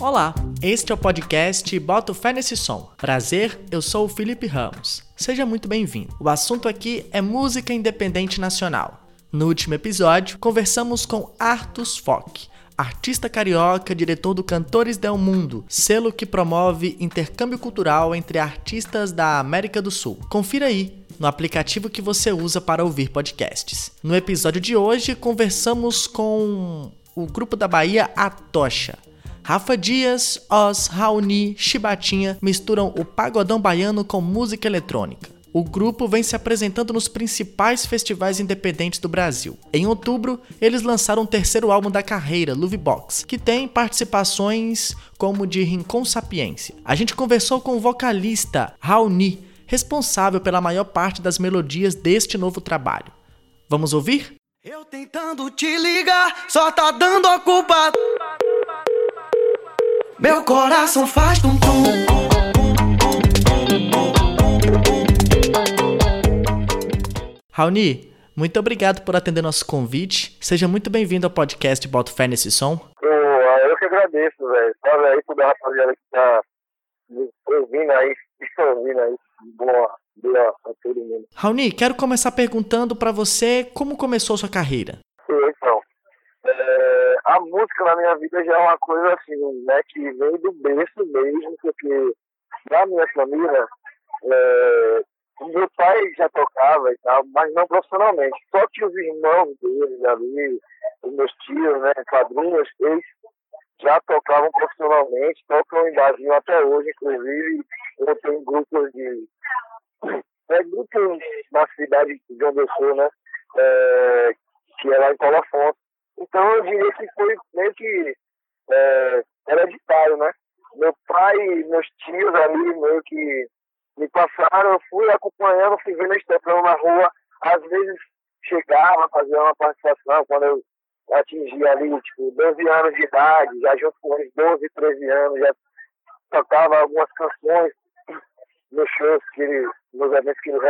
Olá, este é o podcast Boto Fé Nesse Som. Prazer, eu sou o Felipe Ramos. Seja muito bem-vindo. O assunto aqui é música independente nacional. No último episódio, conversamos com Artus Fock, artista carioca, diretor do Cantores Del Mundo, selo que promove intercâmbio cultural entre artistas da América do Sul. Confira aí no aplicativo que você usa para ouvir podcasts. No episódio de hoje, conversamos com o grupo da Bahia A Tocha. Rafa Dias, Oz, Raoni, Chibatinha misturam o pagodão baiano com música eletrônica. O grupo vem se apresentando nos principais festivais independentes do Brasil. Em outubro, eles lançaram o terceiro álbum da carreira, Love Box, que tem participações como de Rincon Sapiência. A gente conversou com o vocalista Raoni, responsável pela maior parte das melodias deste novo trabalho. Vamos ouvir? Eu tentando te ligar, só tá dando a culpa. Meu coração faz tum tum. Raoni, muito obrigado por atender nosso convite. Seja muito bem-vindo ao podcast Boto Fé Nesse Som. Eu, eu que agradeço, velho. Salve aí toda a rapaziada que tá me ouvindo aí, me ouvindo aí. Boa, boa a todo mundo. Raoni, quero começar perguntando para você como começou sua carreira. Então, é, a música na minha vida já é uma coisa assim, né, que vem do berço mesmo, porque na minha família, é, meu pai já tocava e tal, mas não profissionalmente. Só que os irmãos dele ali, os meus tios, né, padrinhos, eles já tocavam profissionalmente, tocam em barzinho até hoje, inclusive eu tenho grupos de. É, grupos na cidade de onde eu sou, né? É, que é lá em Afonso. Então eu diria que foi meio que é, hereditário, né? Meu pai meus tios ali meio que me passaram, eu fui acompanhando, fui vendo eles tocando na rua, às vezes chegava a fazer uma participação quando eu atingia ali, tipo, 12 anos de idade, já junto com eles, 12, 13 anos, já tocava algumas canções nos shows que eles, nos eventos que eles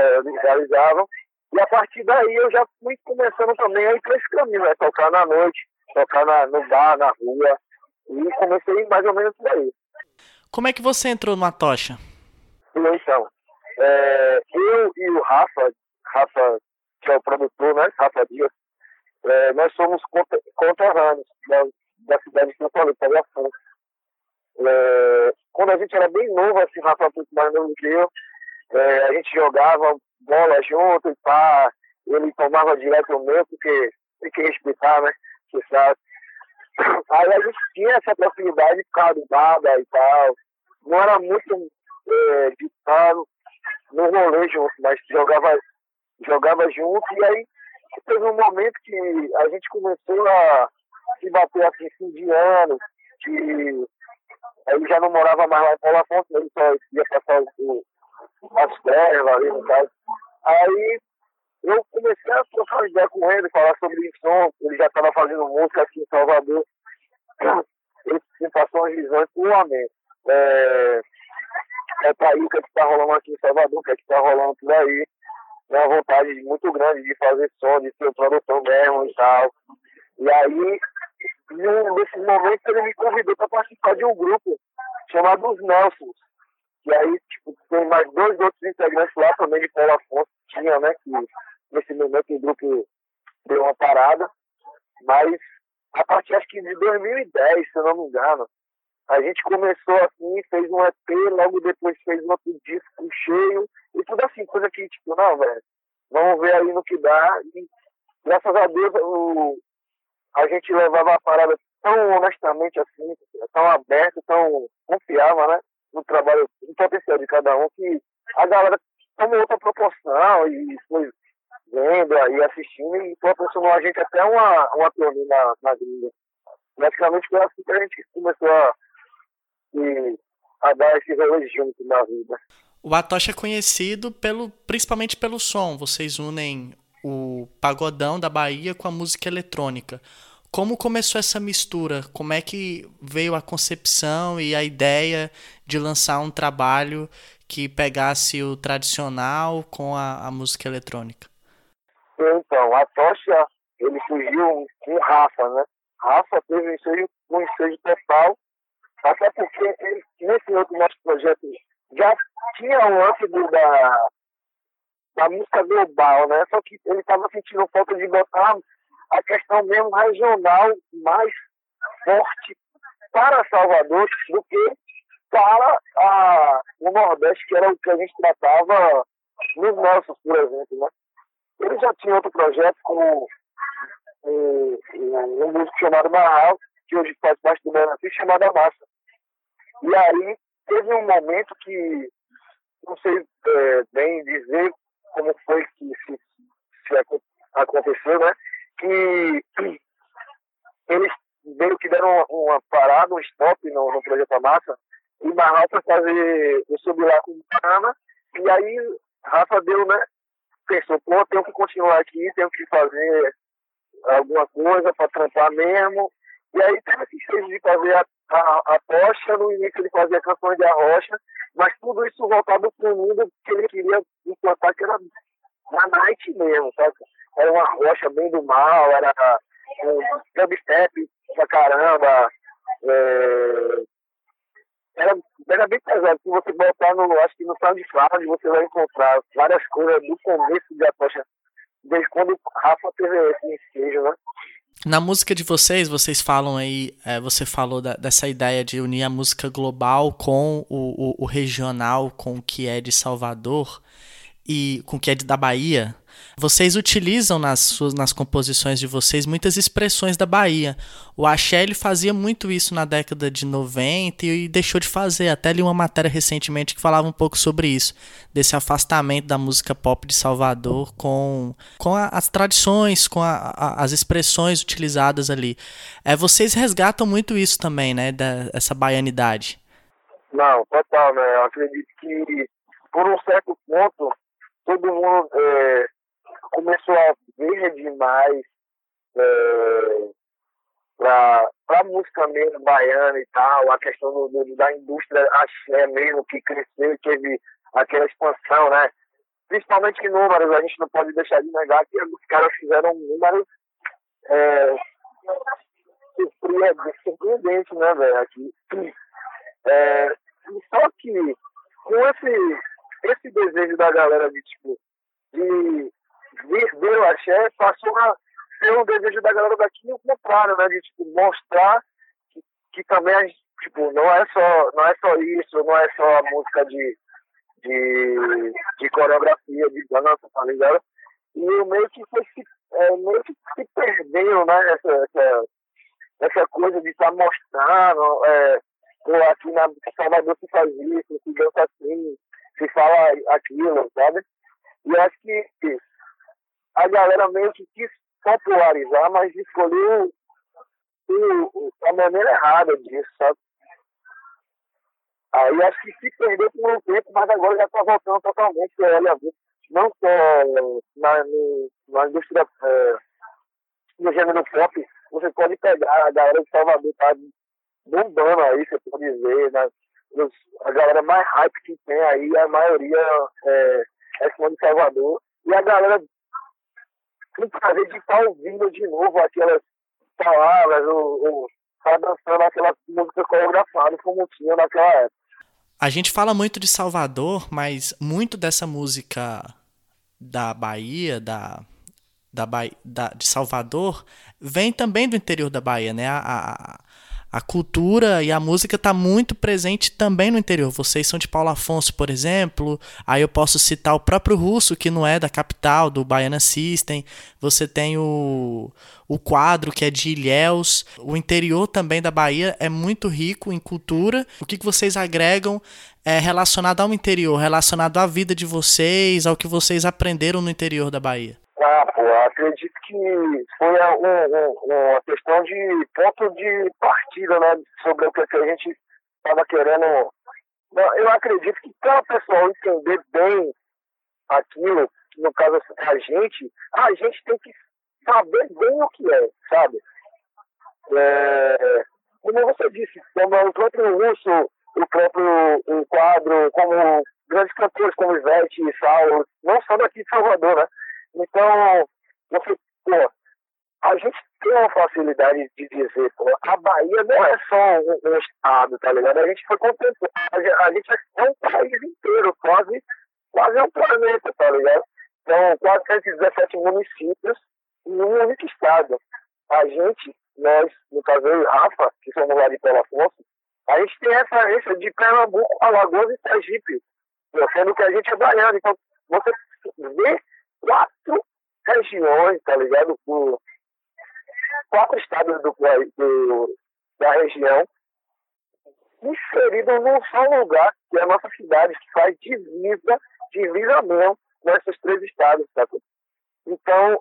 realizavam. E a partir daí eu já fui começando também a ir para esse caminho, né? Tocar na noite, tocar na, no bar, na rua. E comecei mais ou menos por aí. Como é que você entrou numa tocha? Então, é, eu e o Rafa, Rafa, que é o produtor, né? Rafa Dias, é, nós somos conterrâneos da, da cidade de São Paulo, Paulo Afonso. É, quando a gente era bem novo, assim, Rafa pouco mais novo que eu, é, a gente jogava bola junto e pá, ele tomava direto o meu, porque tem que respeitar, né? Você sabe. Aí a gente tinha essa possibilidade de ficar do bada e tal. Não era muito é, de estar no rolê junto, mas jogava, jogava junto e aí teve um momento que a gente começou a se bater assim, fim de ano, que ele já não morava mais lá em Paulo Afonso, ele só ia passar o, as férias ali no caso. Aí eu comecei a trocar uma ideia com ele, falar sobre som, ele já estava fazendo música aqui em Salvador. Ele me passou umas visões puramente. É, é para aí o que é está rolando aqui em Salvador, o que é está rolando por aí uma vontade muito grande de fazer som, de ser o produtor mesmo e tal. E aí, num desses momentos, ele me convidou para participar de um grupo chamado Os Nelsons. E aí, tipo, tem mais dois outros integrantes lá também de Paulo Afonso, tinha, né, que nesse momento o grupo deu uma parada. Mas a partir, acho que de 2010, se eu não me engano, a gente começou assim, fez um EP, logo depois fez um outro disco cheio, e tudo assim, coisa que, tipo, não, velho, vamos ver aí no que dá. E graças a Deus o, a gente levava a parada tão honestamente assim, tão aberto, tão confiava, né? No trabalho, no potencial de cada um, que a galera tomou outra proporção e foi vendo aí, assistindo, e proporcionou a gente até uma, uma turnê na, na gringa. Praticamente foi assim que a gente começou a e a dar esse rolê junto na vida. O Atocha é conhecido pelo, principalmente pelo som. Vocês unem o pagodão da Bahia com a música eletrônica. Como começou essa mistura? Como é que veio a concepção e a ideia de lançar um trabalho que pegasse o tradicional com a, a música eletrônica? Então, a tocha, ele fugiu com Rafa, né? Rafa teve um ensejo, um total, até porque ele, nesse outro nosso projeto já tinha o lance da, da música global, né? Só que ele estava sentindo falta de botar a questão mesmo regional mais forte para Salvador do que para a, o Nordeste, que era o que a gente tratava nos nossos, por exemplo, né? Ele já tinha outro projeto com um, um, músico chamado Marral, que hoje faz parte do Brasil, chamado Massa. E aí teve um momento que, não sei é, bem dizer como foi que se, se aconteceu, né? Que eles meio que deram uma, uma parada, um stop no, no Projeto Massa, e Marral para fazer o subir lá com o Cana, e aí Rafa deu, né? Pensou, pô, tenho que continuar aqui, tenho que fazer alguma coisa para trampar mesmo. E aí teve esse jeito de fazer a, a, a tocha, no início ele fazia canções de arrocha, mas tudo isso voltado para o mundo que ele queria implantar, que era na night mesmo, sabe? Era uma rocha bem do mal, era um dubstep pra caramba, é, era, era bem pesado. Se você botar no, acho que no SoundCloud, você vai encontrar várias coisas do começo de Atocha, desde quando o Rafa teve esse ensejo, né? Na música de vocês, vocês falam aí, é, você falou da, dessa ideia de unir a música global com o, o, o regional, com o que é de Salvador e com que é da Bahia. Vocês utilizam nas suas nas composições de vocês muitas expressões da Bahia. O Axé ele fazia muito isso na década de 90 e deixou de fazer. Até li uma matéria recentemente que falava um pouco sobre isso, desse afastamento da música pop de Salvador com, com a, as tradições, com a, a, as expressões utilizadas ali. É, vocês resgatam muito isso também, né, da, essa baianidade. Não, total, né? Eu acredito que por um certo ponto todo mundo é, começou a ver demais é, para a música mesmo baiana e tal, a questão do, do, da indústria axé mesmo, que cresceu e teve aquela expansão, né? Principalmente em números, a gente não pode deixar de negar que os caras fizeram números é, surpreendentes, né, velho? É, só que com esse, esse desejo da galera de, tipo, de ver o axé passou a ser um desejo da galera daqui o contrário, né? De tipo, mostrar que, que também tipo, não é só não é só isso, não é só a música de, de, de coreografia, de dança, tá ligado? E eu meio que foi se, é, meio que se perdeu, né? Essa, essa, essa coisa de estar tá mostrando, é, aqui na Salvador se faz isso, se dança assim, se fala aquilo, sabe? E acho que a galera meio que quis popularizar, mas escolheu o, a maneira errada disso, sabe? Aí acho que se perdeu por um tempo, mas agora já está voltando totalmente. Olha, não só na, na indústria, é, gênero pop, você pode pegar a galera de Salvador, tá bombando aí, você pode ver, né? Os, a galera mais hype que tem aí, a maioria é, é de Salvador. E a galera com prazer de estar ouvindo de novo aquelas palavras, ou, ou estar dançando aquela música coreografada como tinha naquela época. A gente fala muito de Salvador, mas muito dessa música da Bahia, da, da, da de Salvador, vem também do interior da Bahia, né? A, a, a cultura e a música está muito presente também no interior. Vocês são de Paulo Afonso, por exemplo. Aí eu posso citar o próprio Russo, que não é da capital, do Baiana System. Você tem o, o quadro, que é de Ilhéus. O interior também da Bahia é muito rico em cultura. O que, que vocês agregam é, relacionado ao interior, relacionado à vida de vocês, ao que vocês aprenderam no interior da Bahia? Ah, acredito que foi uma questão de ponto de partida, né? Sobre o que a gente estava querendo. Eu acredito que para o pessoal entender bem aquilo, no caso a gente, a gente tem que saber bem o que é, sabe? É, como você disse, como o próprio Russo, o próprio quadro, como grandes cantores como Ivete e Saulo, não só daqui de Salvador, né? Então, você, pô, a gente tem uma facilidade de dizer, pô, a Bahia não é só um, um estado, tá ligado? A gente foi contemplado, a gente é um país inteiro, quase, quase é um planeta, tá ligado? Então, quase 117 municípios em um único estado. A gente, nós, no caso eu e Rafa, que somos lá de Pelo Afonso, a gente tem referência de Pernambuco, Alagoas e Sergipe, sendo que a gente é baiano. Então, você vê quatro regiões, tá ligado? Por quatro estados do, do, da região inseridos num só lugar, que é a nossa cidade, que faz divisa, divisa mesmo com esses três estados, tá? Então,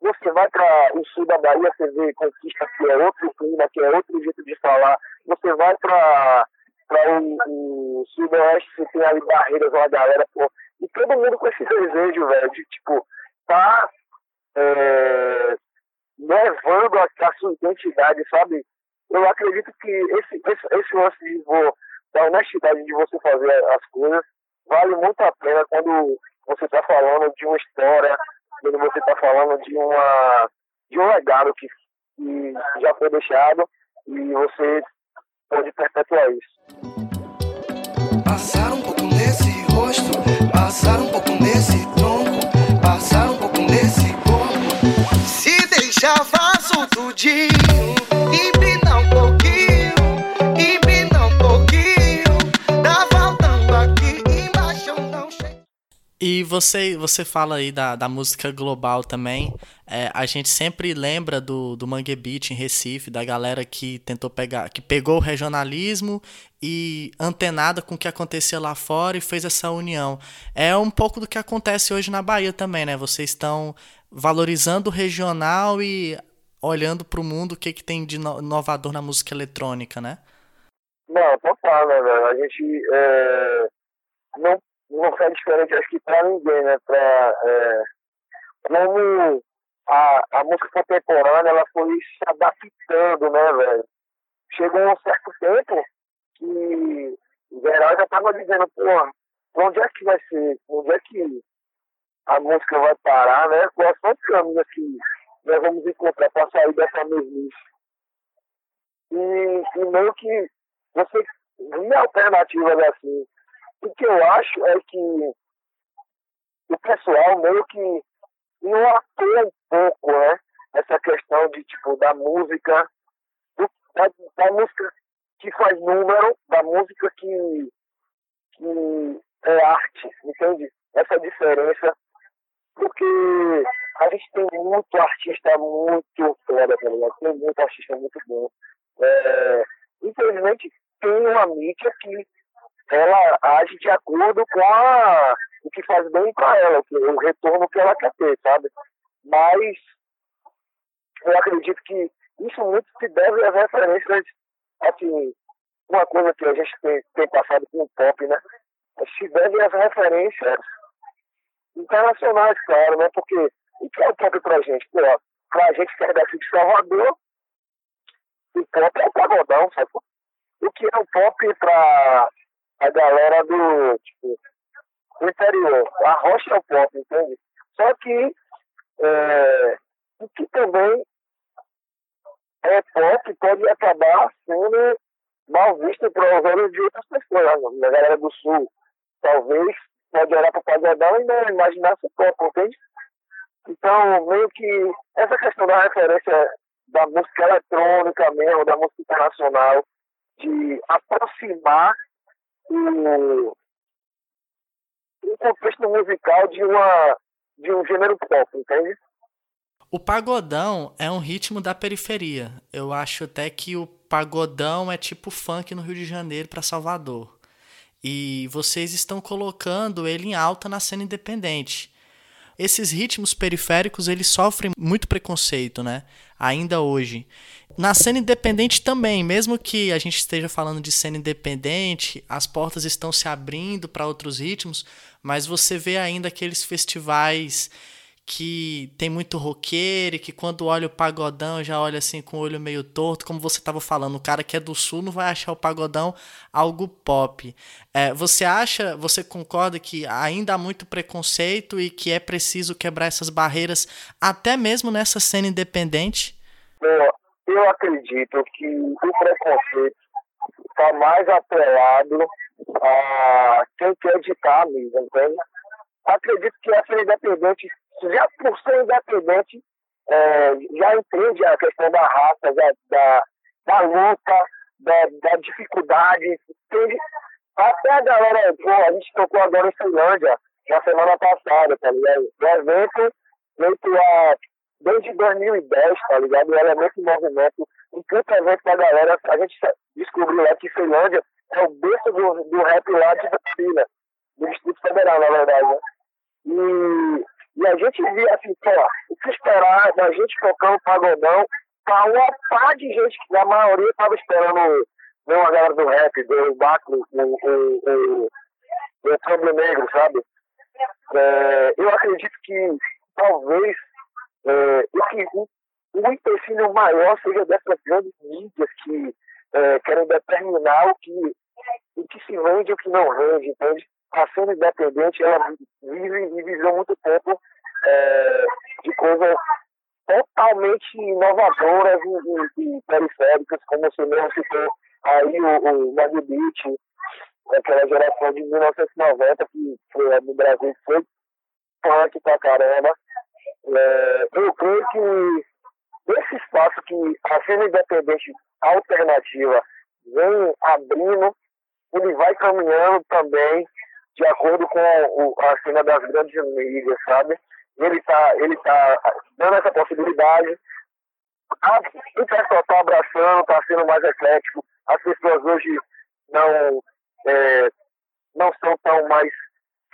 você vai para o sul da Bahia, você vê Conquista, que é outro clima, que é outro jeito de falar. Você vai para o, o sudoeste, você tem ali barreiras, uma galera, pô. Todo mundo com esse desejo, velho, de tipo, tá é, levando a, a, sua identidade, sabe? Eu acredito que esse, esse, esse lance de, vou, da honestidade de você fazer as coisas vale muito a pena quando você está falando de uma história, quando você está falando de, uma, de um legado que, que já foi deixado e você pode perpetuar isso. Passar passar um pouco nesse tronco, passar um pouco nesse corpo. Se deixar, faço tudinho. E você, você fala aí da, da música global também. É, a gente sempre lembra do, do Mangue Beat em Recife, da galera que tentou pegar, que pegou o regionalismo e antenada com o que acontecia lá fora e fez essa união. É um pouco do que acontece hoje na Bahia também, né? Vocês estão valorizando o regional e olhando para o mundo o que, que tem de inovador na música eletrônica, né? Não, total, né, velho? A gente é, não não foi diferente, acho que para ninguém, né? Pra, é, como a, a música contemporânea ela foi se adaptando, né, velho? Chegou um certo tempo que o geral já tava dizendo, pô, onde é que vai ser? Onde é que a música vai parar, né? Quais são os caminhos que nós vamos encontrar para sair dessa mesmice? E, e meio que você via alternativas assim, o que eu acho é que o pessoal meio que não atua um pouco, né? Essa questão de, tipo, da música, do, da, da, música que faz número, da música que, que é arte, entende? Essa diferença. Porque a gente tem muito artista muito foda, tá? Tem muito artista muito bom. É, infelizmente, tem uma mídia que ela age de acordo com a, o que faz bem para ela, o retorno que ela quer ter, sabe? Mas eu acredito que isso muito se deve às referências, assim, uma coisa que a gente tem, tem passado com o pop, né? Se deve às referências internacionais, claro, né? Porque o que é o pop pra gente? Pô, pra gente que é daqui de Salvador, o pop é o pagodão, sabe? O que é o pop pra a galera do, tipo, interior. A rocha é o pop, entende? Só que é, o que também é pop pode acabar sendo mal visto para os olhos de outras pessoas. A galera do sul talvez pode olhar para o pagodão e não imaginar se pop, entende? Então, meio que essa questão da referência da música eletrônica mesmo, da música internacional, de aproximar o, o contexto musical de, uma, de um gênero pop, entende? O pagodão é um ritmo da periferia. Eu acho até que o pagodão é tipo funk no Rio de Janeiro para Salvador. E vocês estão colocando ele em alta na cena independente. Esses ritmos periféricos eles sofrem muito preconceito, né? Ainda hoje. Na cena independente também, mesmo que a gente esteja falando de cena independente, as portas estão se abrindo para outros ritmos, mas você vê ainda aqueles festivais que tem muito roqueiro e que quando olha o pagodão já olha assim com o olho meio torto, como você estava falando, o cara que é do sul não vai achar o pagodão algo pop. É, você acha, você concorda que ainda há muito preconceito e que é preciso quebrar essas barreiras até mesmo nessa cena independente? Eu acredito que o preconceito está mais atrelado a quem quer editar mesmo, entende? Acredito que a cena independente já por ser independente, é, já entende a questão da raça, da, da, da luta, da, da, dificuldade, entende? Até a galera, pô, a gente tocou agora em Finlândia, na semana passada, tá ligado? O evento feito a, desde 2010, tá ligado? O elemento em movimento, um evento pra galera, a gente descobriu lá que Finlândia é o berço do, do rap lá de Brasília, do Distrito Federal, na verdade, né? E e a gente via assim, pô, o que esperar da gente tocando pagodão, tá uma pá de gente que a maioria tava esperando ver uma galera do rap, do Baco, o, o, o, o Câmbio Negro, sabe? É, eu acredito que talvez é, o, que, o, o empecilho maior seja dessas grandes mídias que é, querem determinar o que, o que se vende e o que não vende, entende? A cena independente ela vive e viveu muito tempo é, de coisas totalmente inovadoras e, e, e, periféricas, como você mesmo citou aí o, o Mad Beat, aquela geração de 1990 que foi no Brasil foi punk pra caramba. É, eu creio que esse espaço que a cena independente alternativa vem abrindo, ele vai caminhando também de acordo com o, a cena das grandes mídias, sabe? Ele está ele tá dando essa possibilidade. A, o pessoal está abraçando, está sendo mais eclético. As pessoas hoje não, é, não são tão mais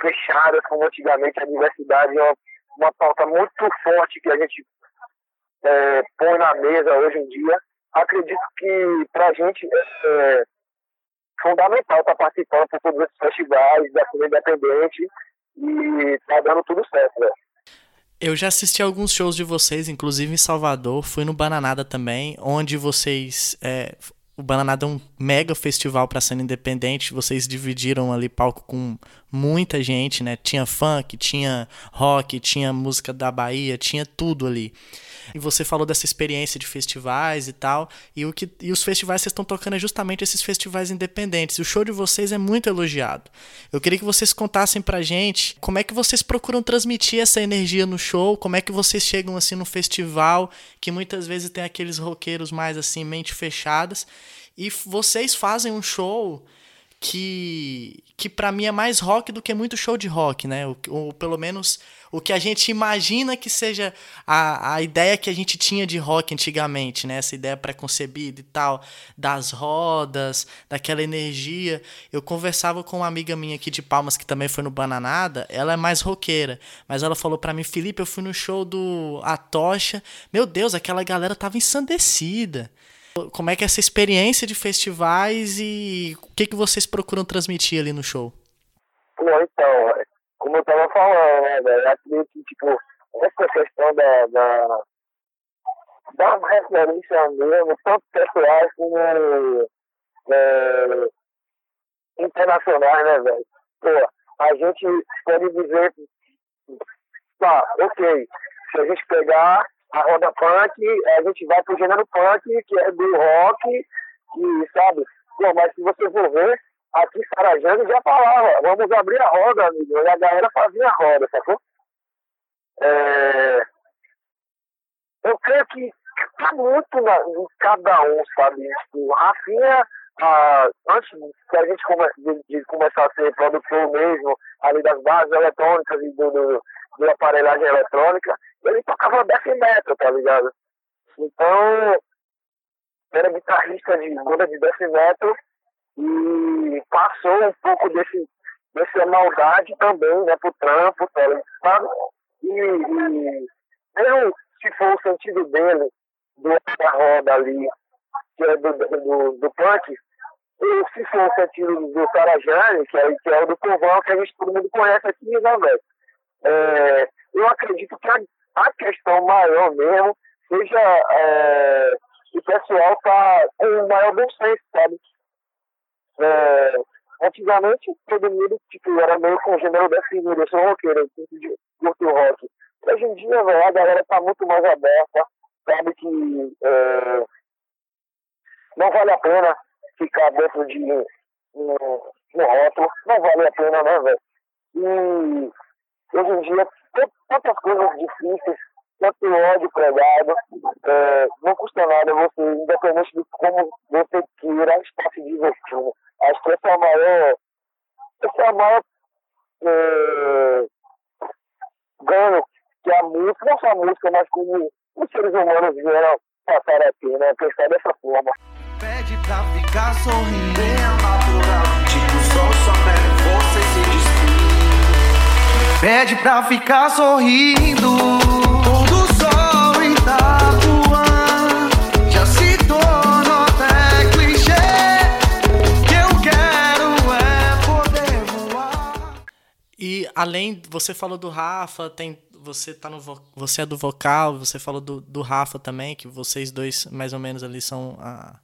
fechadas como antigamente. A diversidade é uma, uma pauta muito forte que a gente é, põe na mesa hoje em dia. Acredito que para a gente é, fundamental estar tá participando por todos esses festivais da cena independente e tá dando tudo certo, né? Eu já assisti alguns shows de vocês, inclusive em Salvador, fui no Bananada também, onde vocês. É, o Bananada é um mega festival para cena independente, vocês dividiram ali palco com muita gente, né? Tinha funk, tinha rock, tinha música da Bahia, tinha tudo ali. E você falou dessa experiência de festivais e tal. E, o que, e os festivais que vocês estão tocando é justamente esses festivais independentes. E o show de vocês é muito elogiado. Eu queria que vocês contassem pra gente como é que vocês procuram transmitir essa energia no show, como é que vocês chegam assim no festival, que muitas vezes tem aqueles roqueiros mais assim, mente fechadas. E vocês fazem um show que que para mim é mais rock do que muito show de rock, né? Ou, ou, pelo menos o que a gente imagina que seja a, a ideia que a gente tinha de rock antigamente, né? Essa ideia preconcebida e tal, das rodas, daquela energia. Eu conversava com uma amiga minha aqui de Palmas que também foi no Bananada, ela é mais roqueira, mas ela falou para mim, Felipe, eu fui no show do A Tocha, meu Deus, aquela galera tava ensandecida. Como é que é essa experiência de festivais e o que, que vocês procuram transmitir ali no show? Pô, então, como eu tava falando, né, velho, acredito que, tipo, essa questão da, da, da referência mesmo, tanto pessoais como é, internacionais, né, velho? Pô, a gente pode dizer, tá, ok, se a gente pegar a roda punk, a gente vai pro gênero punk, que é do rock, e sabe? Pô, mas se você for ver, aqui Sarajane já falava, vamos abrir a roda, amigo. E a galera fazia a roda, sacou? É... Eu creio que tá muito na, em cada um, sabe? Tipo, Rafinha, antes que a gente come, de, de, começar a ser produtor mesmo, ali das bases eletrônicas e do, do, do aparelhagem eletrônica, ele tocava death metal, tá ligado? Então, era guitarrista de banda de death metal e passou um pouco desse, dessa maldade também, né, pro trampo, tá ligado? E, e mesmo se for o sentido dele, da roda ali, que é do, do, do punk, e se for o sentido do Carajane, que é, que é o do povão, que a gente todo mundo conhece aqui, né, velho? É, eu acredito que a, a questão maior mesmo seja é, o pessoal tá com o maior bom senso, sabe? É, antigamente, todo mundo tipo, era meio com gênero definido, eu sou roqueiro, eu curto rock. Hoje em dia, velho, a galera tá muito mais aberta, sabe que é, não vale a pena ficar dentro de um, um rótulo, não vale a pena, né, velho? E hoje em dia, tantas coisas difíceis, tanto ódio pregado, é, não custa nada você, independente de como você queira, estar se divertindo. Acho que essa é a maior, essa é a maior é, ganho que a música, não só a música, mas como os seres humanos vieram passar a pena, pensar dessa forma. Pede pra ficar sorrindo, é natural, tipo sol só você se despide. Pede pra ficar sorrindo. além, você falou do Rafa, tem você tá no você é do vocal, você falou do, do Rafa também, que vocês dois mais ou menos ali são a,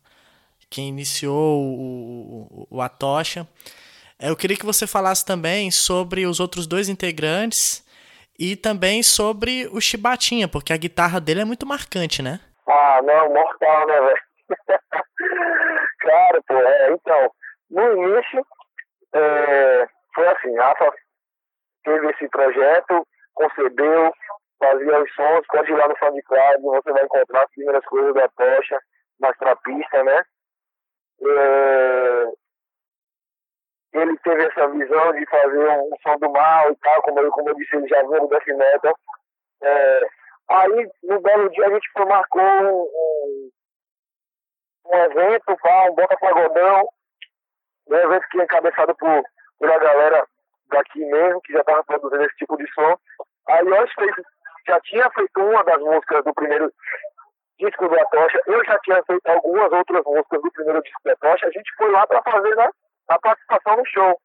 quem iniciou o, o, o Atocha. É, eu queria que você falasse também sobre os outros dois integrantes e também sobre o Chibatinha, porque a guitarra dele é muito marcante, né? Ah, não, mortal, né, velho? claro, pô, é, então, no início, é, foi assim, Rafa teve esse projeto, concebeu, fazia os sons, pode ir lá no SoundCloud, você vai encontrar as primeiras coisas da tocha, mais pra pista, né? É... Ele teve essa visão de fazer um, som do mal e tal, como eu, como eu disse, ele já veio do death metal. É... Aí, no belo dia, a gente foi, marcou um, um, um evento, pá, um Bota Pagodão, um evento que é encabeçado por, por a galera daqui mesmo, que já estava produzindo esse tipo de som. Aí eu fez, já tinha feito uma das músicas do primeiro disco do Atocha, eu já tinha feito algumas outras músicas do primeiro disco do Atocha, a gente foi lá para fazer né, a participação no show.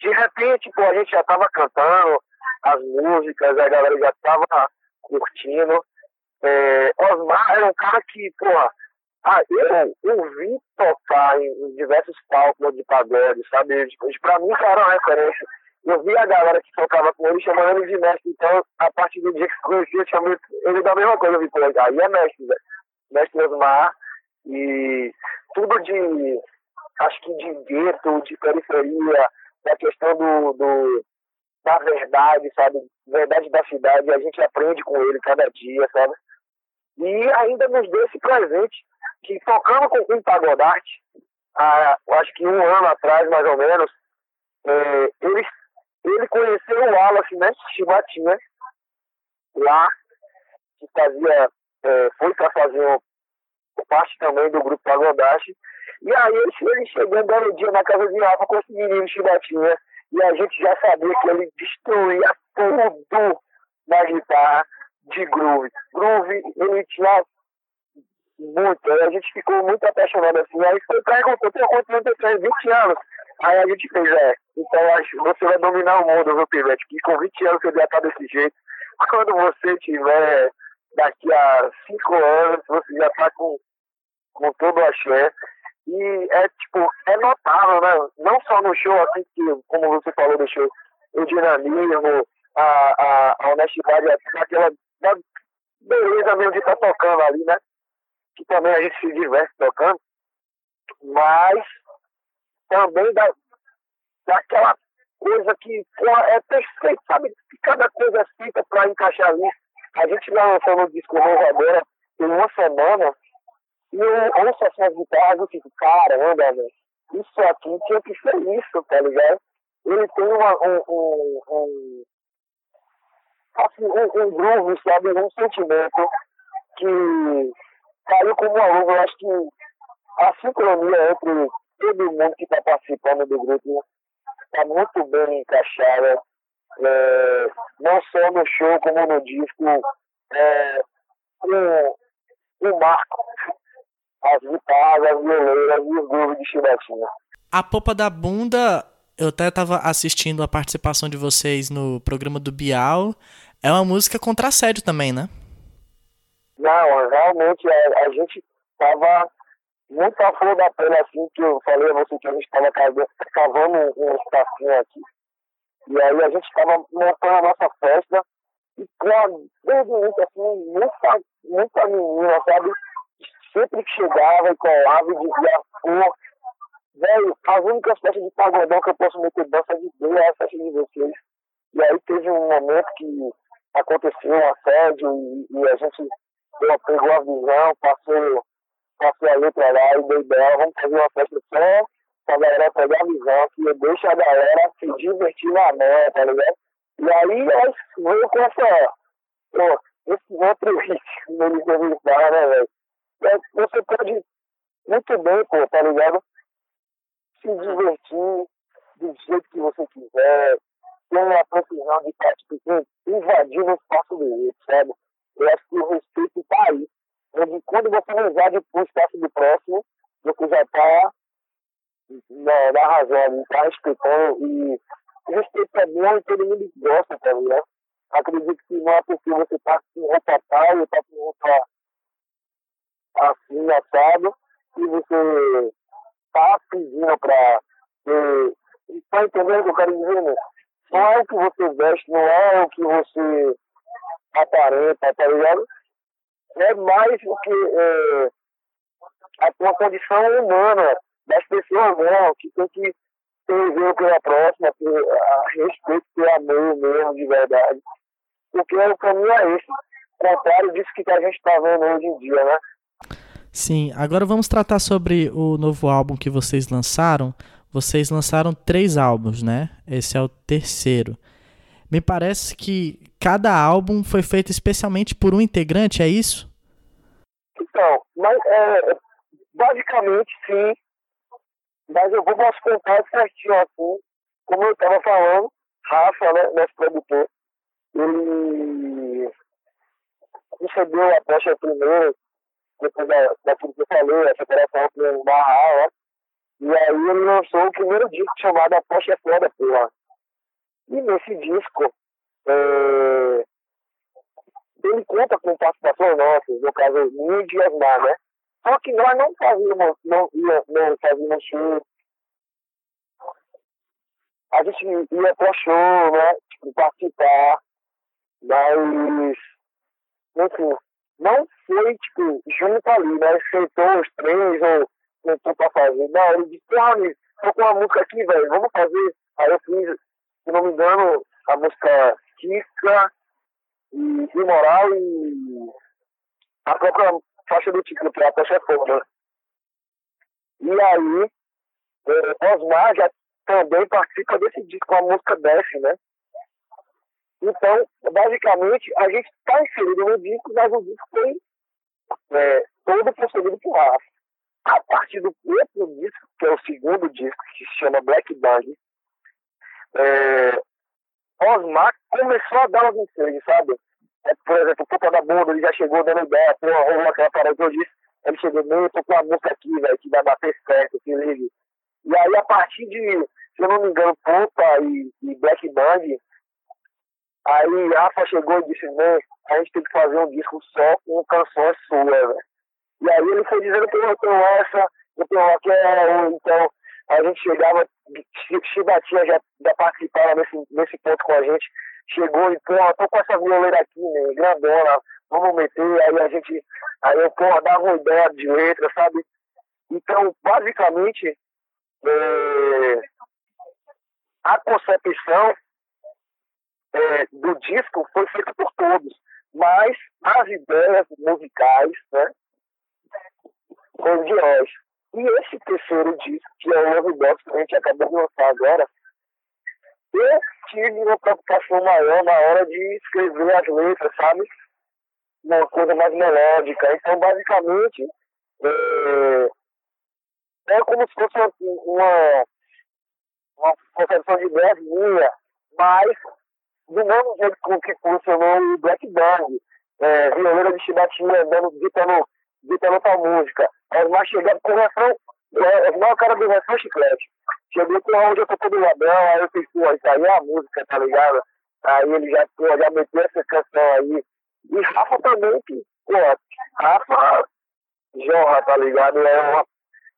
De repente, pô, a gente já estava cantando as músicas, a galera já estava curtindo. É, Osmar era um cara que, porra, ah, eu, eu vi tocar em, em diversos palcos de pagode, sabe? Pra mim, cara, é uma referência. Eu vi a galera que tocava com ele chamando ele de mestre. Então, a partir do dia que conheci, eu chamei ele da mesma coisa. Eu vi, pô, aí é mestre, velho. Mestre Osmar. E tudo de, acho que de gueto, de periferia, da questão do, do da verdade, sabe? Verdade da cidade. A gente aprende com ele cada dia, sabe? E ainda nos deu esse presente que tocando com o Pagodarte, acho que um ano atrás, mais ou menos, é, ele, ele conheceu o Wallace, né, Chibatinha, lá, que fazia, é, foi para fazer parte também do grupo Pagodarte, e aí ele, chegou um belo dia na casa de Rafa com esse menino Chibatinha, e a gente já sabia que ele destruía tudo na guitarra de groove. Groove, ele tinha muito. A gente ficou muito apaixonado assim. Aí foi perguntou, tem quantos anos eu tenho? 20 anos. Aí a gente fez, é, então acho você vai dominar o mundo, viu, Pivete? Que com 20 anos você já tá desse jeito. Quando você tiver daqui a 5 anos, você já tá com, com todo o axé. E é tipo, é notável, né? Não só no show, assim, que, como você falou do show, o dinamismo, a, a, a honestidade, aquela beleza mesmo de estar tá tocando ali, né? que também a gente se diverte tocando, mas também da, daquela coisa que é perfeito, sabe? Que cada coisa é feita para encaixar ali. A gente lançou no disco novo agora, em uma semana, e eu ouço essas guitarras e fico, caramba, velho, isso aqui tinha que ser isso, tá ligado? Ele tem uma, um, um, um, assim, um, um groove, sabe? Um sentimento que caiu como uma luva. Eu acho que a sincronia entre todo mundo que está participando do grupo está muito bem encaixada. É, não só no show, como no disco. É, um, um marco. As guitarras, as violeiras e os grooves de chibatinha. A Popa da Bunda Eu até estava assistindo a participação de vocês no programa do Bial. É uma música contra assédio também, né? Não, realmente a, a gente estava muito a flor da pele, assim, que eu falei a você que a gente estava cavando um espacinho aqui. E aí a gente estava montando a nossa festa e com a, desde o início, assim, muita, muita menina, sabe? Sempre que chegava e colava e dizia, pô, velho, as únicas festas de pagodão que eu posso meter dança de Deus é a festa de vocês. E aí teve um momento que aconteceu um assédio e, e a gente pegou a visão, passou, passou a letra lá e deu ideia, vamos fazer uma festa só pra galera pegar a visão, que deixa a galera se divertir na mão, tá ligado? E aí nós veio com essa, pô, esse outro ritmo no entrevistar, né, velho? Você pode muito bem, pô, tá ligado? Se divertir do jeito que você quiser, ter uma precisão de tipo, invadir o espaço do outro, sabe? Eu acho que o respeito está aí. Onde, quando você invade o espaço do próximo, você já está na, na razão, está respeitando e respeito é bom e todo mundo gosta, tá ligado? Acredito que não é porque você está com roupa tal, está com roupa assim, assado, e você está pedindo para. Está entendendo o que eu quero dizer, né? Não é o que você veste, não é o que você aparenta, tá ligado? É mais do que é, a tua condição humana das pessoas mesmo, que tem que ter zelo pela próxima, ter a respeito, ter amor mesmo, de verdade. Porque o caminho é esse, contrário disso que a gente está vendo hoje em dia, né? Sim, agora vamos tratar sobre o novo álbum que vocês lançaram. Vocês lançaram três álbuns, né? Esse é o terceiro. Me parece que cada álbum foi feito especialmente por um integrante, é isso? Então, mas é, basicamente sim. Mas eu vou posso contar certinho assim, como eu estava falando, Rafa, né, nosso produtor, ele recebeu a peça primeiro, depois da, daquilo que eu falei, a separação com o Barral, né? E aí ele lançou o primeiro disco chamado A Poxa é Foda, porra. E nesse disco, é, ele conta com participações nossas, no caso, minha e Asmar, né? Só que nós não fazíamos, não, ia, não fazíamos show. A gente ia para show, né? Tipo, participar, mas, enfim, não foi, tipo, junto ali, né? Sentou os três ou sentou pra fazer. Não, ele disse, ah, tô com uma música aqui, velho, vamos fazer. Aí eu fiz, se não me engano, a música Kika e Imoral e a própria faixa do título, que é a Pecha Foda. E aí, é, Osmar já também participa desse disco com a música Desce, né? Então, basicamente, a gente está inserido no disco, mas o disco foi é, todo concebido por Rafa. A partir do outro disco, que é o segundo disco, que se chama Black Bang, é, Osmar começou a dar uns ensejos, sabe? É, por exemplo, Culpa da Bunda, ele já chegou dando ideia, pô, rolou aquela parada que eu disse, ele chegou, meio, tô com uma música aqui, velho, que vai bater certo, que ligue. E aí, a partir de, se eu não me engano, Pupa e, e Black Band, aí Rafa chegou e disse, né, a gente tem que fazer um disco só com canções suas, velho. E aí ele foi dizendo que eu tenho essa, eu tenho aquela, então a gente chegava, Chibatinha já, já participava nesse, nesse ponto com a gente, chegou e, pô, tô com essa violeira aqui, né, grandona, vamos meter, aí a gente, aí eu, pô, dava uma ideia de letra, sabe? Então, basicamente, é, a concepção é, do disco foi feita por todos, mas as ideias musicais, né, foram de nós. E esse terceiro disco, que é o Love Box, que a gente acabou de lançar agora, eu tive uma preocupação maior na hora de escrever as letras, sabe? Uma coisa mais melódica. Então, basicamente, é, é como se fosse uma, uma concepção de ideias minha, mas do mesmo jeito com que funcionou o Black Bang, é, violeira de chibatinha dando, ditando, ditando outra música. Osmar chegava com o refrão, é o cara do refrão chiclete. Chegou com onde eu tô todo ladrão, aí eu fiz, pô, isso aí é a música, tá ligado? Aí ele já, pô, já meteu essa canção aí. E Rafa também, que, pô, Rafa Jorra, tá ligado? É uma,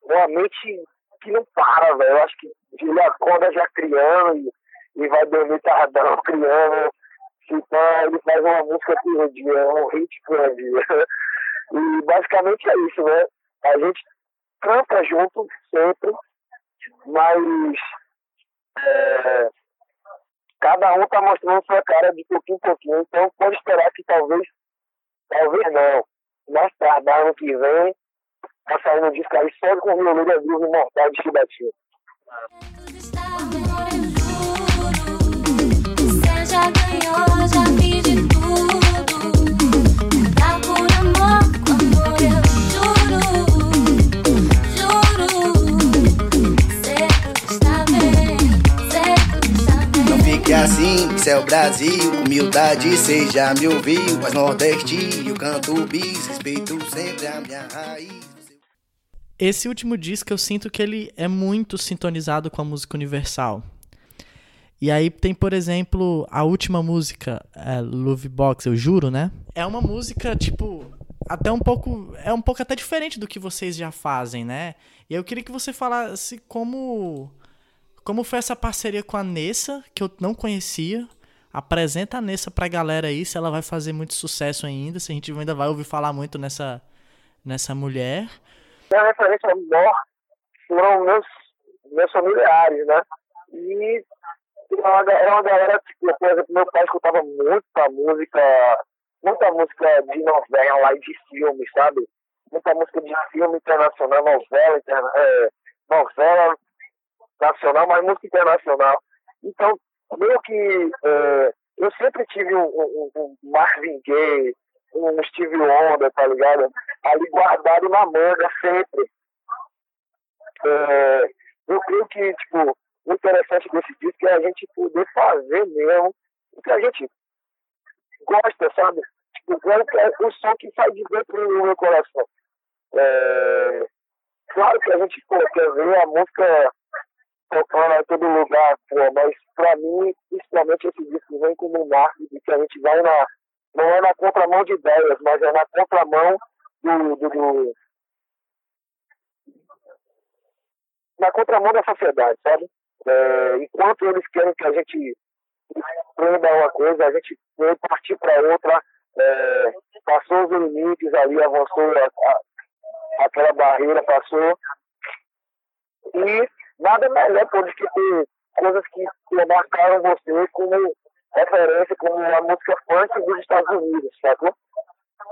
uma mente que não para, velho. Eu acho que ele acorda já criando e, e vai dormir tardão criando. Então ele faz uma música por dia, um hit por dia. E basicamente é isso, né? A gente canta junto sempre, mas é, cada um tá mostrando sua cara de pouquinho em pouquinho. Então pode esperar que talvez, talvez não, mais tarde, ano que vem, tá saindo um disco aí só com o violino vivo imortal de Chibatinho. Assim, isso é o Brasil. Humildade, cê já me ouviu. Mas Nordeste, eu canto bis. Respeito sempre a minha raiz. Esse último disco eu sinto que ele é muito sintonizado com a música universal. E aí tem, por exemplo, a última música, é, Love Box, eu juro, né? É uma música, tipo, até um pouco. É um pouco até diferente do que vocês já fazem, né? E eu queria que você falasse como. Como foi essa parceria com a Nessa, que eu não conhecia. Apresenta a Nessa pra galera aí, se ela vai fazer muito sucesso ainda, se a gente ainda vai ouvir falar muito nessa, nessa mulher. Minha referência maior foram meus, meus familiares, né? E era uma, era uma galera, tipo, por exemplo, meu pai escutava muita música, muita música de novela e de filme, sabe? Muita música de filme internacional, novela, interna, é, novela nacional, mas música internacional. Então, meio que é, eu sempre tive um, um, um Marvin Gaye, um Steve Wonder, tá ligado? Ali guardado na manga sempre. É, eu creio que, tipo, o interessante desse disco é a gente poder fazer mesmo o que a gente gosta, sabe? Tipo, é o som que sai de dentro do meu coração. É, claro que a gente pô, quer ver a música tocando em todo lugar, pô, mas pra mim, principalmente esse disco vem como um marco de que a gente vai na. Não é na contramão de ideias, mas é na contramão do, do, do na contramão da sociedade, sabe? É, enquanto eles querem que a gente aprenda uma coisa, a gente vai partir para outra, é, passou os limites ali, avançou a, a, aquela barreira, passou. E nada melhor pô, do que ter coisas que, que marcaram você como referência, como a música funk dos Estados Unidos, sacou?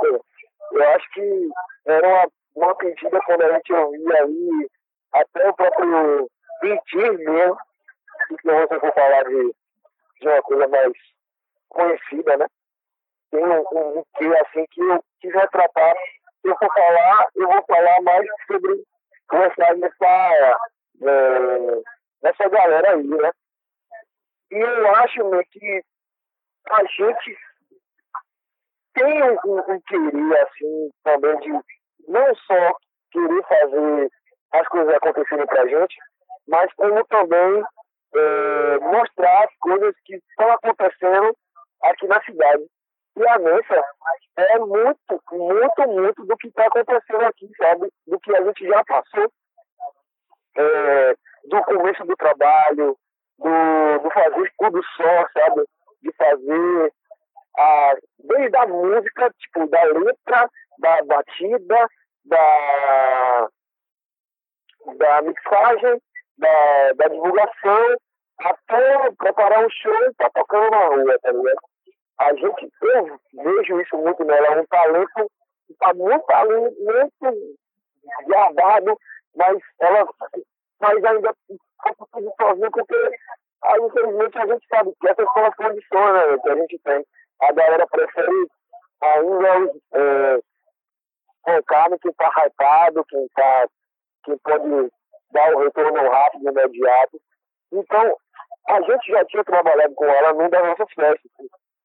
Eu acho que era uma, uma pedida quando a gente ouvia aí, até o próprio Pintir mesmo, se você for falar de, de uma coisa mais conhecida, né? Tem um, um, um que assim que eu quis retratar. Eu for falar, eu vou falar mais sobre começar nessa, é, nessa galera aí, né? E eu acho meu, que a gente tem um, um, querer assim também de não só querer fazer as coisas acontecerem pra gente, mas como também é, mostrar as coisas que estão acontecendo aqui na cidade. E a Nessa é muito, muito, muito do que está acontecendo aqui, sabe? Do que a gente já passou. É, do começo do trabalho, do, do fazer tudo só, sabe? De fazer a, desde a música, tipo, da letra, da batida, da, da mixagem, da, da divulgação, até preparar um show e tá tocando na rua, tá ligado? A gente, eu vejo isso muito nela, é um talento tá muito muito guardado, mas ela faz ainda pouco tudo sozinha, porque aí, infelizmente a gente sabe que essas são as condições né, que a gente tem. A galera prefere ainda é, focar no que tá hypado, quem tá, pode dar o retorno rápido, imediato. Então, a gente já tinha trabalhado com ela num das nossas festas,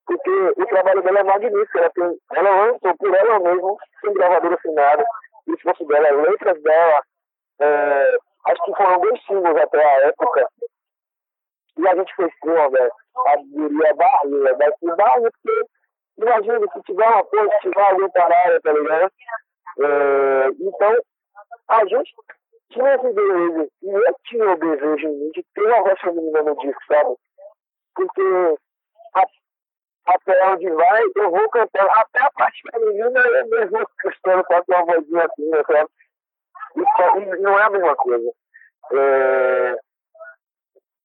porque o trabalho dela é magnífico. Ela, tem, ela lançou por ela mesma, sem gravadora assinada, o esforço dela, letras dela, é, acho que foram dois singles até a época. E a gente fez uma, velho. A barriga, mas que barriga, porque imagina se tiver uma coisa, se tiver alguém parado, tá ligado? É, então, a gente tinha esse desejo, e eu tinha o desejo de ter uma voz feminina no disco, sabe? Porque a- até onde vai, eu vou cantando, até a parte feminina eu mesmo cantando com uma vozinha assim, né, sabe? Isso não é a mesma coisa. É,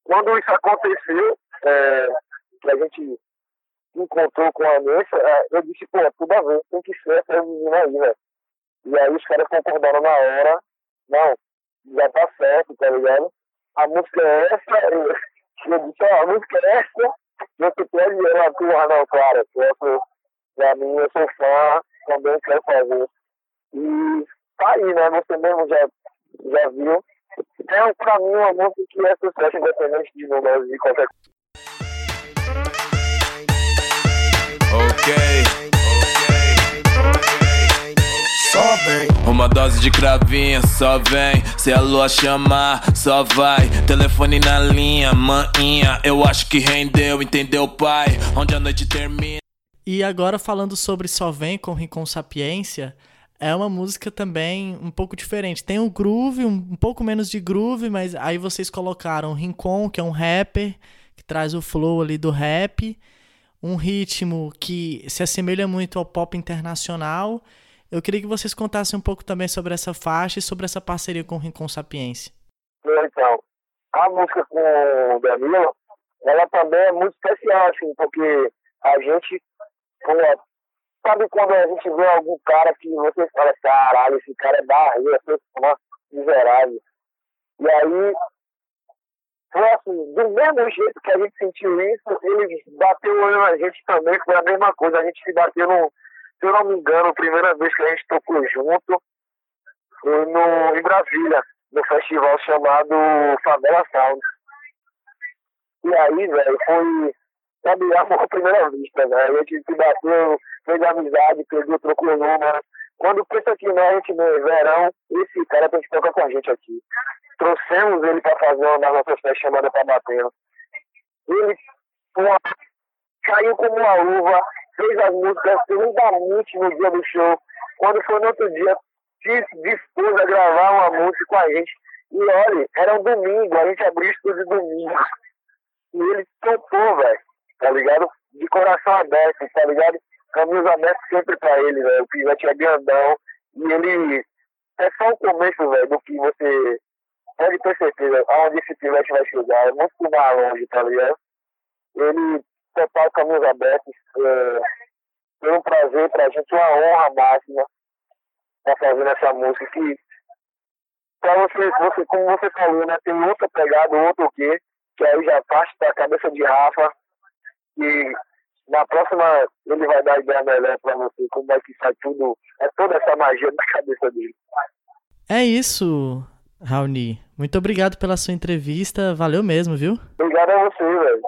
quando isso aconteceu, é, que a gente encontrou com a Nessa, é, eu disse, pô, tudo a ver, tem que ser essa menina aí, velho. E aí os caras concordaram na hora, não, já tá certo, tá ligado? A música é essa, eu, eu disse, ó, a música é essa, você pede ela tua, não, claro, eu sou, pra mim, eu sou fã, também quero fazer. E tá aí, né, você mesmo já, já viu. É, pra mim, uma música que é sucesso independente de números e qualquer Ok. Só vem. Uma dose de cravinha, só vem. Se a lua chamar, só vai. Telefone na linha, maninha. Eu acho que rendeu, entendeu, pai? Onde a noite termina. E agora falando sobre Só Vem com Rincon Sapiência, é uma música também um pouco diferente. Tem um groove, um, um pouco menos de groove, mas aí vocês colocaram o Rincon, que é um rapper, que traz o flow ali do rap, um ritmo que se assemelha muito ao pop internacional. Eu queria que vocês contassem um pouco também sobre essa faixa e sobre essa parceria com o Rincon Sapiência. Então, a música com o Danilo, ela também é muito especial, assim, porque a gente, pô, sabe quando a gente vê algum cara que você fala, caralho, esse cara é barriga, esse é miserável. E aí, foi assim, do mesmo jeito que a gente sentiu isso, ele bateu o olho na gente também, foi a mesma coisa, a gente se bateu no, se eu não me engano, a primeira vez que a gente tocou junto foi no, em Brasília, no festival chamado Favela Sound. E aí, velho, foi, sabe, amor à primeira vista, velho. A gente se bateu, fez amizade, pegou, trocou número. Quando pensa que não, a gente no verão, esse cara tem que tocar com a gente aqui. Trouxemos ele pra fazer uma das nossas festas chamada Tá Batendo. Ele uma, caiu como uma luva, fez as músicas lindamente no dia do show. Quando foi no outro dia, se dispôs a gravar uma música com a gente. E olha, era um domingo, a gente abriu estúdio domingo. E ele topou, velho, tá ligado? De coração aberto, tá ligado? Caminhos abertos sempre pra ele, velho. O pivete é grandão. E ele é só o começo, velho, do que você pode ter certeza aonde esse pivete vai chegar. É muito mais longe, tá ligado? Ele total caminhos abertos. É, foi um prazer pra gente, uma honra máxima estar fazendo essa música que pra você, você, como você falou, né, tem outra pegada, outro quê, que aí já parte da cabeça de Rafa e na próxima ele vai dar ideia melhor pra você, como é que sai tudo, é toda essa magia na cabeça dele. É isso, Raoni. Muito obrigado pela sua entrevista. Valeu mesmo, viu? Obrigado a você, velho.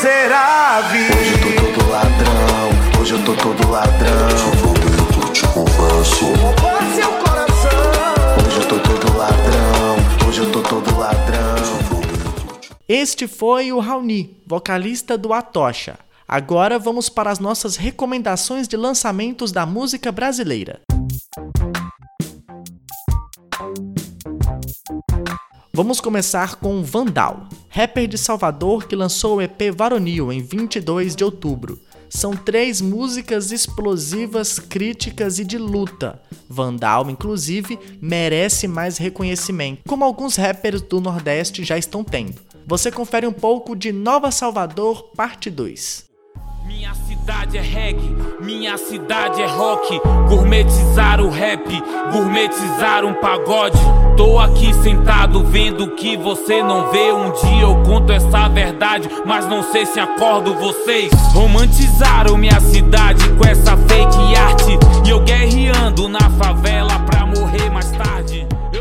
Miseráveis. Hoje eu tô todo ladrão, hoje eu tô todo ladrão. Este foi o Raoni, vocalista do Atocha. Agora vamos para as nossas recomendações de lançamentos da música brasileira. Vamos começar com Vandal, rapper de Salvador que lançou o EP Varonil em 22 de outubro. São três músicas explosivas, críticas e de luta. Vandal, inclusive, merece mais reconhecimento, como alguns rappers do Nordeste já estão tendo. Você confere um pouco de Nova Salvador, parte 2. Minha cidade é reggae, minha cidade é rock. Gourmetizar o rap, gourmetizar um pagode. Tô aqui sentado vendo que você não vê. Um dia eu conto essa verdade, mas não sei se acordo vocês. Romantizaram minha cidade com essa fake arte. E eu guerreando na favela pra morrer mais tarde. Eu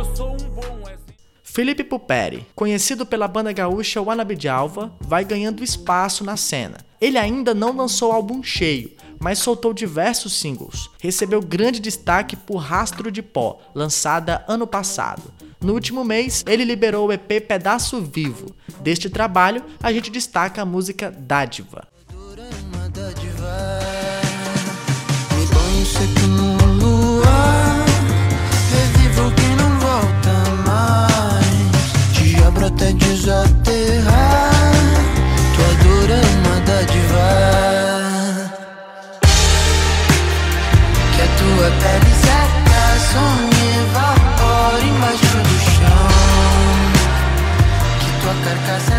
Felipe Puperi, conhecido pela banda gaúcha Wannabe de Alva, vai ganhando espaço na cena. Ele ainda não lançou álbum cheio, mas soltou diversos singles. Recebeu grande destaque por Rastro de Pó, lançada ano passado. No último mês, ele liberou o EP Pedaço Vivo. Deste trabalho, a gente destaca a música Dádiva. Até desaterrar Tua dor é uma dádiva Que a tua pele seca Sonhe evapora embaixo do chão Que tua carcaça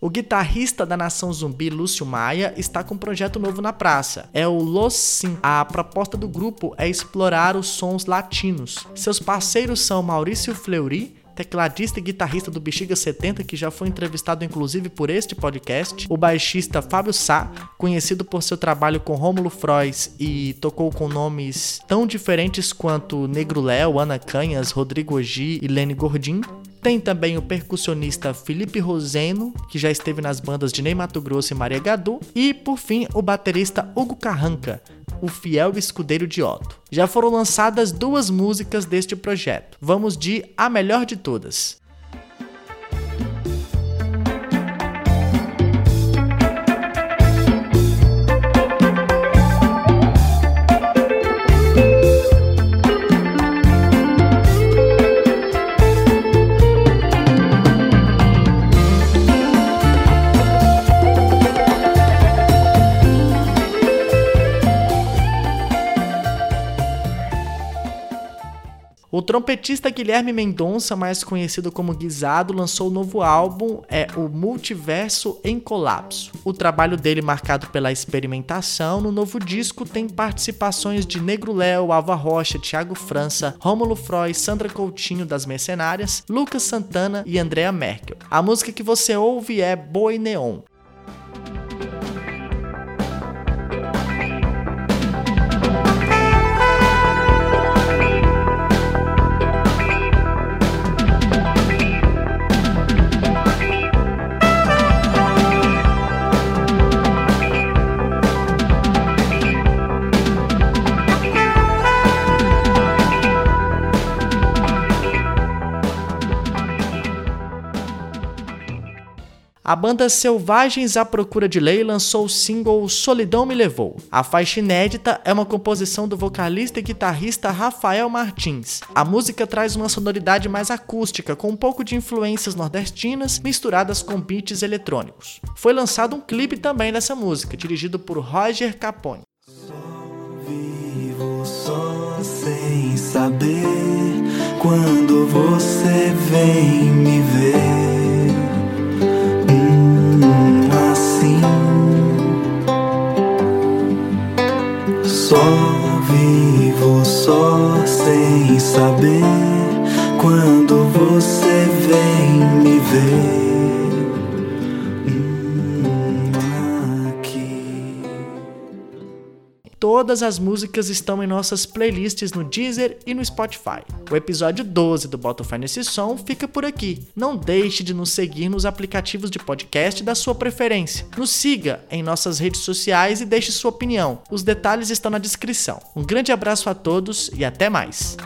O guitarrista da Nação Zumbi, Lúcio Maia, está com um projeto novo na praça. É o Los Sim. A proposta do grupo é explorar os sons latinos. Seus parceiros são Maurício Fleury, tecladista e guitarrista do Bexiga 70, que já foi entrevistado inclusive por este podcast, o baixista Fábio Sá, conhecido por seu trabalho com Rômulo Frois e tocou com nomes tão diferentes quanto Negro Léo, Ana Canhas, Rodrigo Ogi e Lene Gordim. Tem também o percussionista Felipe Roseno, que já esteve nas bandas de Ney Grosso e Maria Gadu, e por fim o baterista Hugo Carranca, o fiel escudeiro de Otto. Já foram lançadas duas músicas deste projeto. Vamos de A Melhor de Todas. Trompetista Guilherme Mendonça, mais conhecido como Guisado, lançou o novo álbum, é o Multiverso em Colapso. O trabalho dele, marcado pela experimentação, no novo disco tem participações de Negro Léo, Alva Rocha, Thiago França, Rômulo Froy, Sandra Coutinho das Mercenárias, Lucas Santana e Andrea Merkel. A música que você ouve é Boi Neon. A banda Selvagens à Procura de Lei lançou o single Solidão Me Levou. A faixa inédita é uma composição do vocalista e guitarrista Rafael Martins. A música traz uma sonoridade mais acústica, com um pouco de influências nordestinas misturadas com beats eletrônicos. Foi lançado um clipe também dessa música, dirigido por Roger Capone. Vivo só sem saber quando você vem me ver. Só vivo só sem saber quando você vem me ver. Todas as músicas estão em nossas playlists no Deezer e no Spotify. O episódio 12 do Spotify Nesse Som fica por aqui. Não deixe de nos seguir nos aplicativos de podcast da sua preferência. Nos siga em nossas redes sociais e deixe sua opinião. Os detalhes estão na descrição. Um grande abraço a todos e até mais.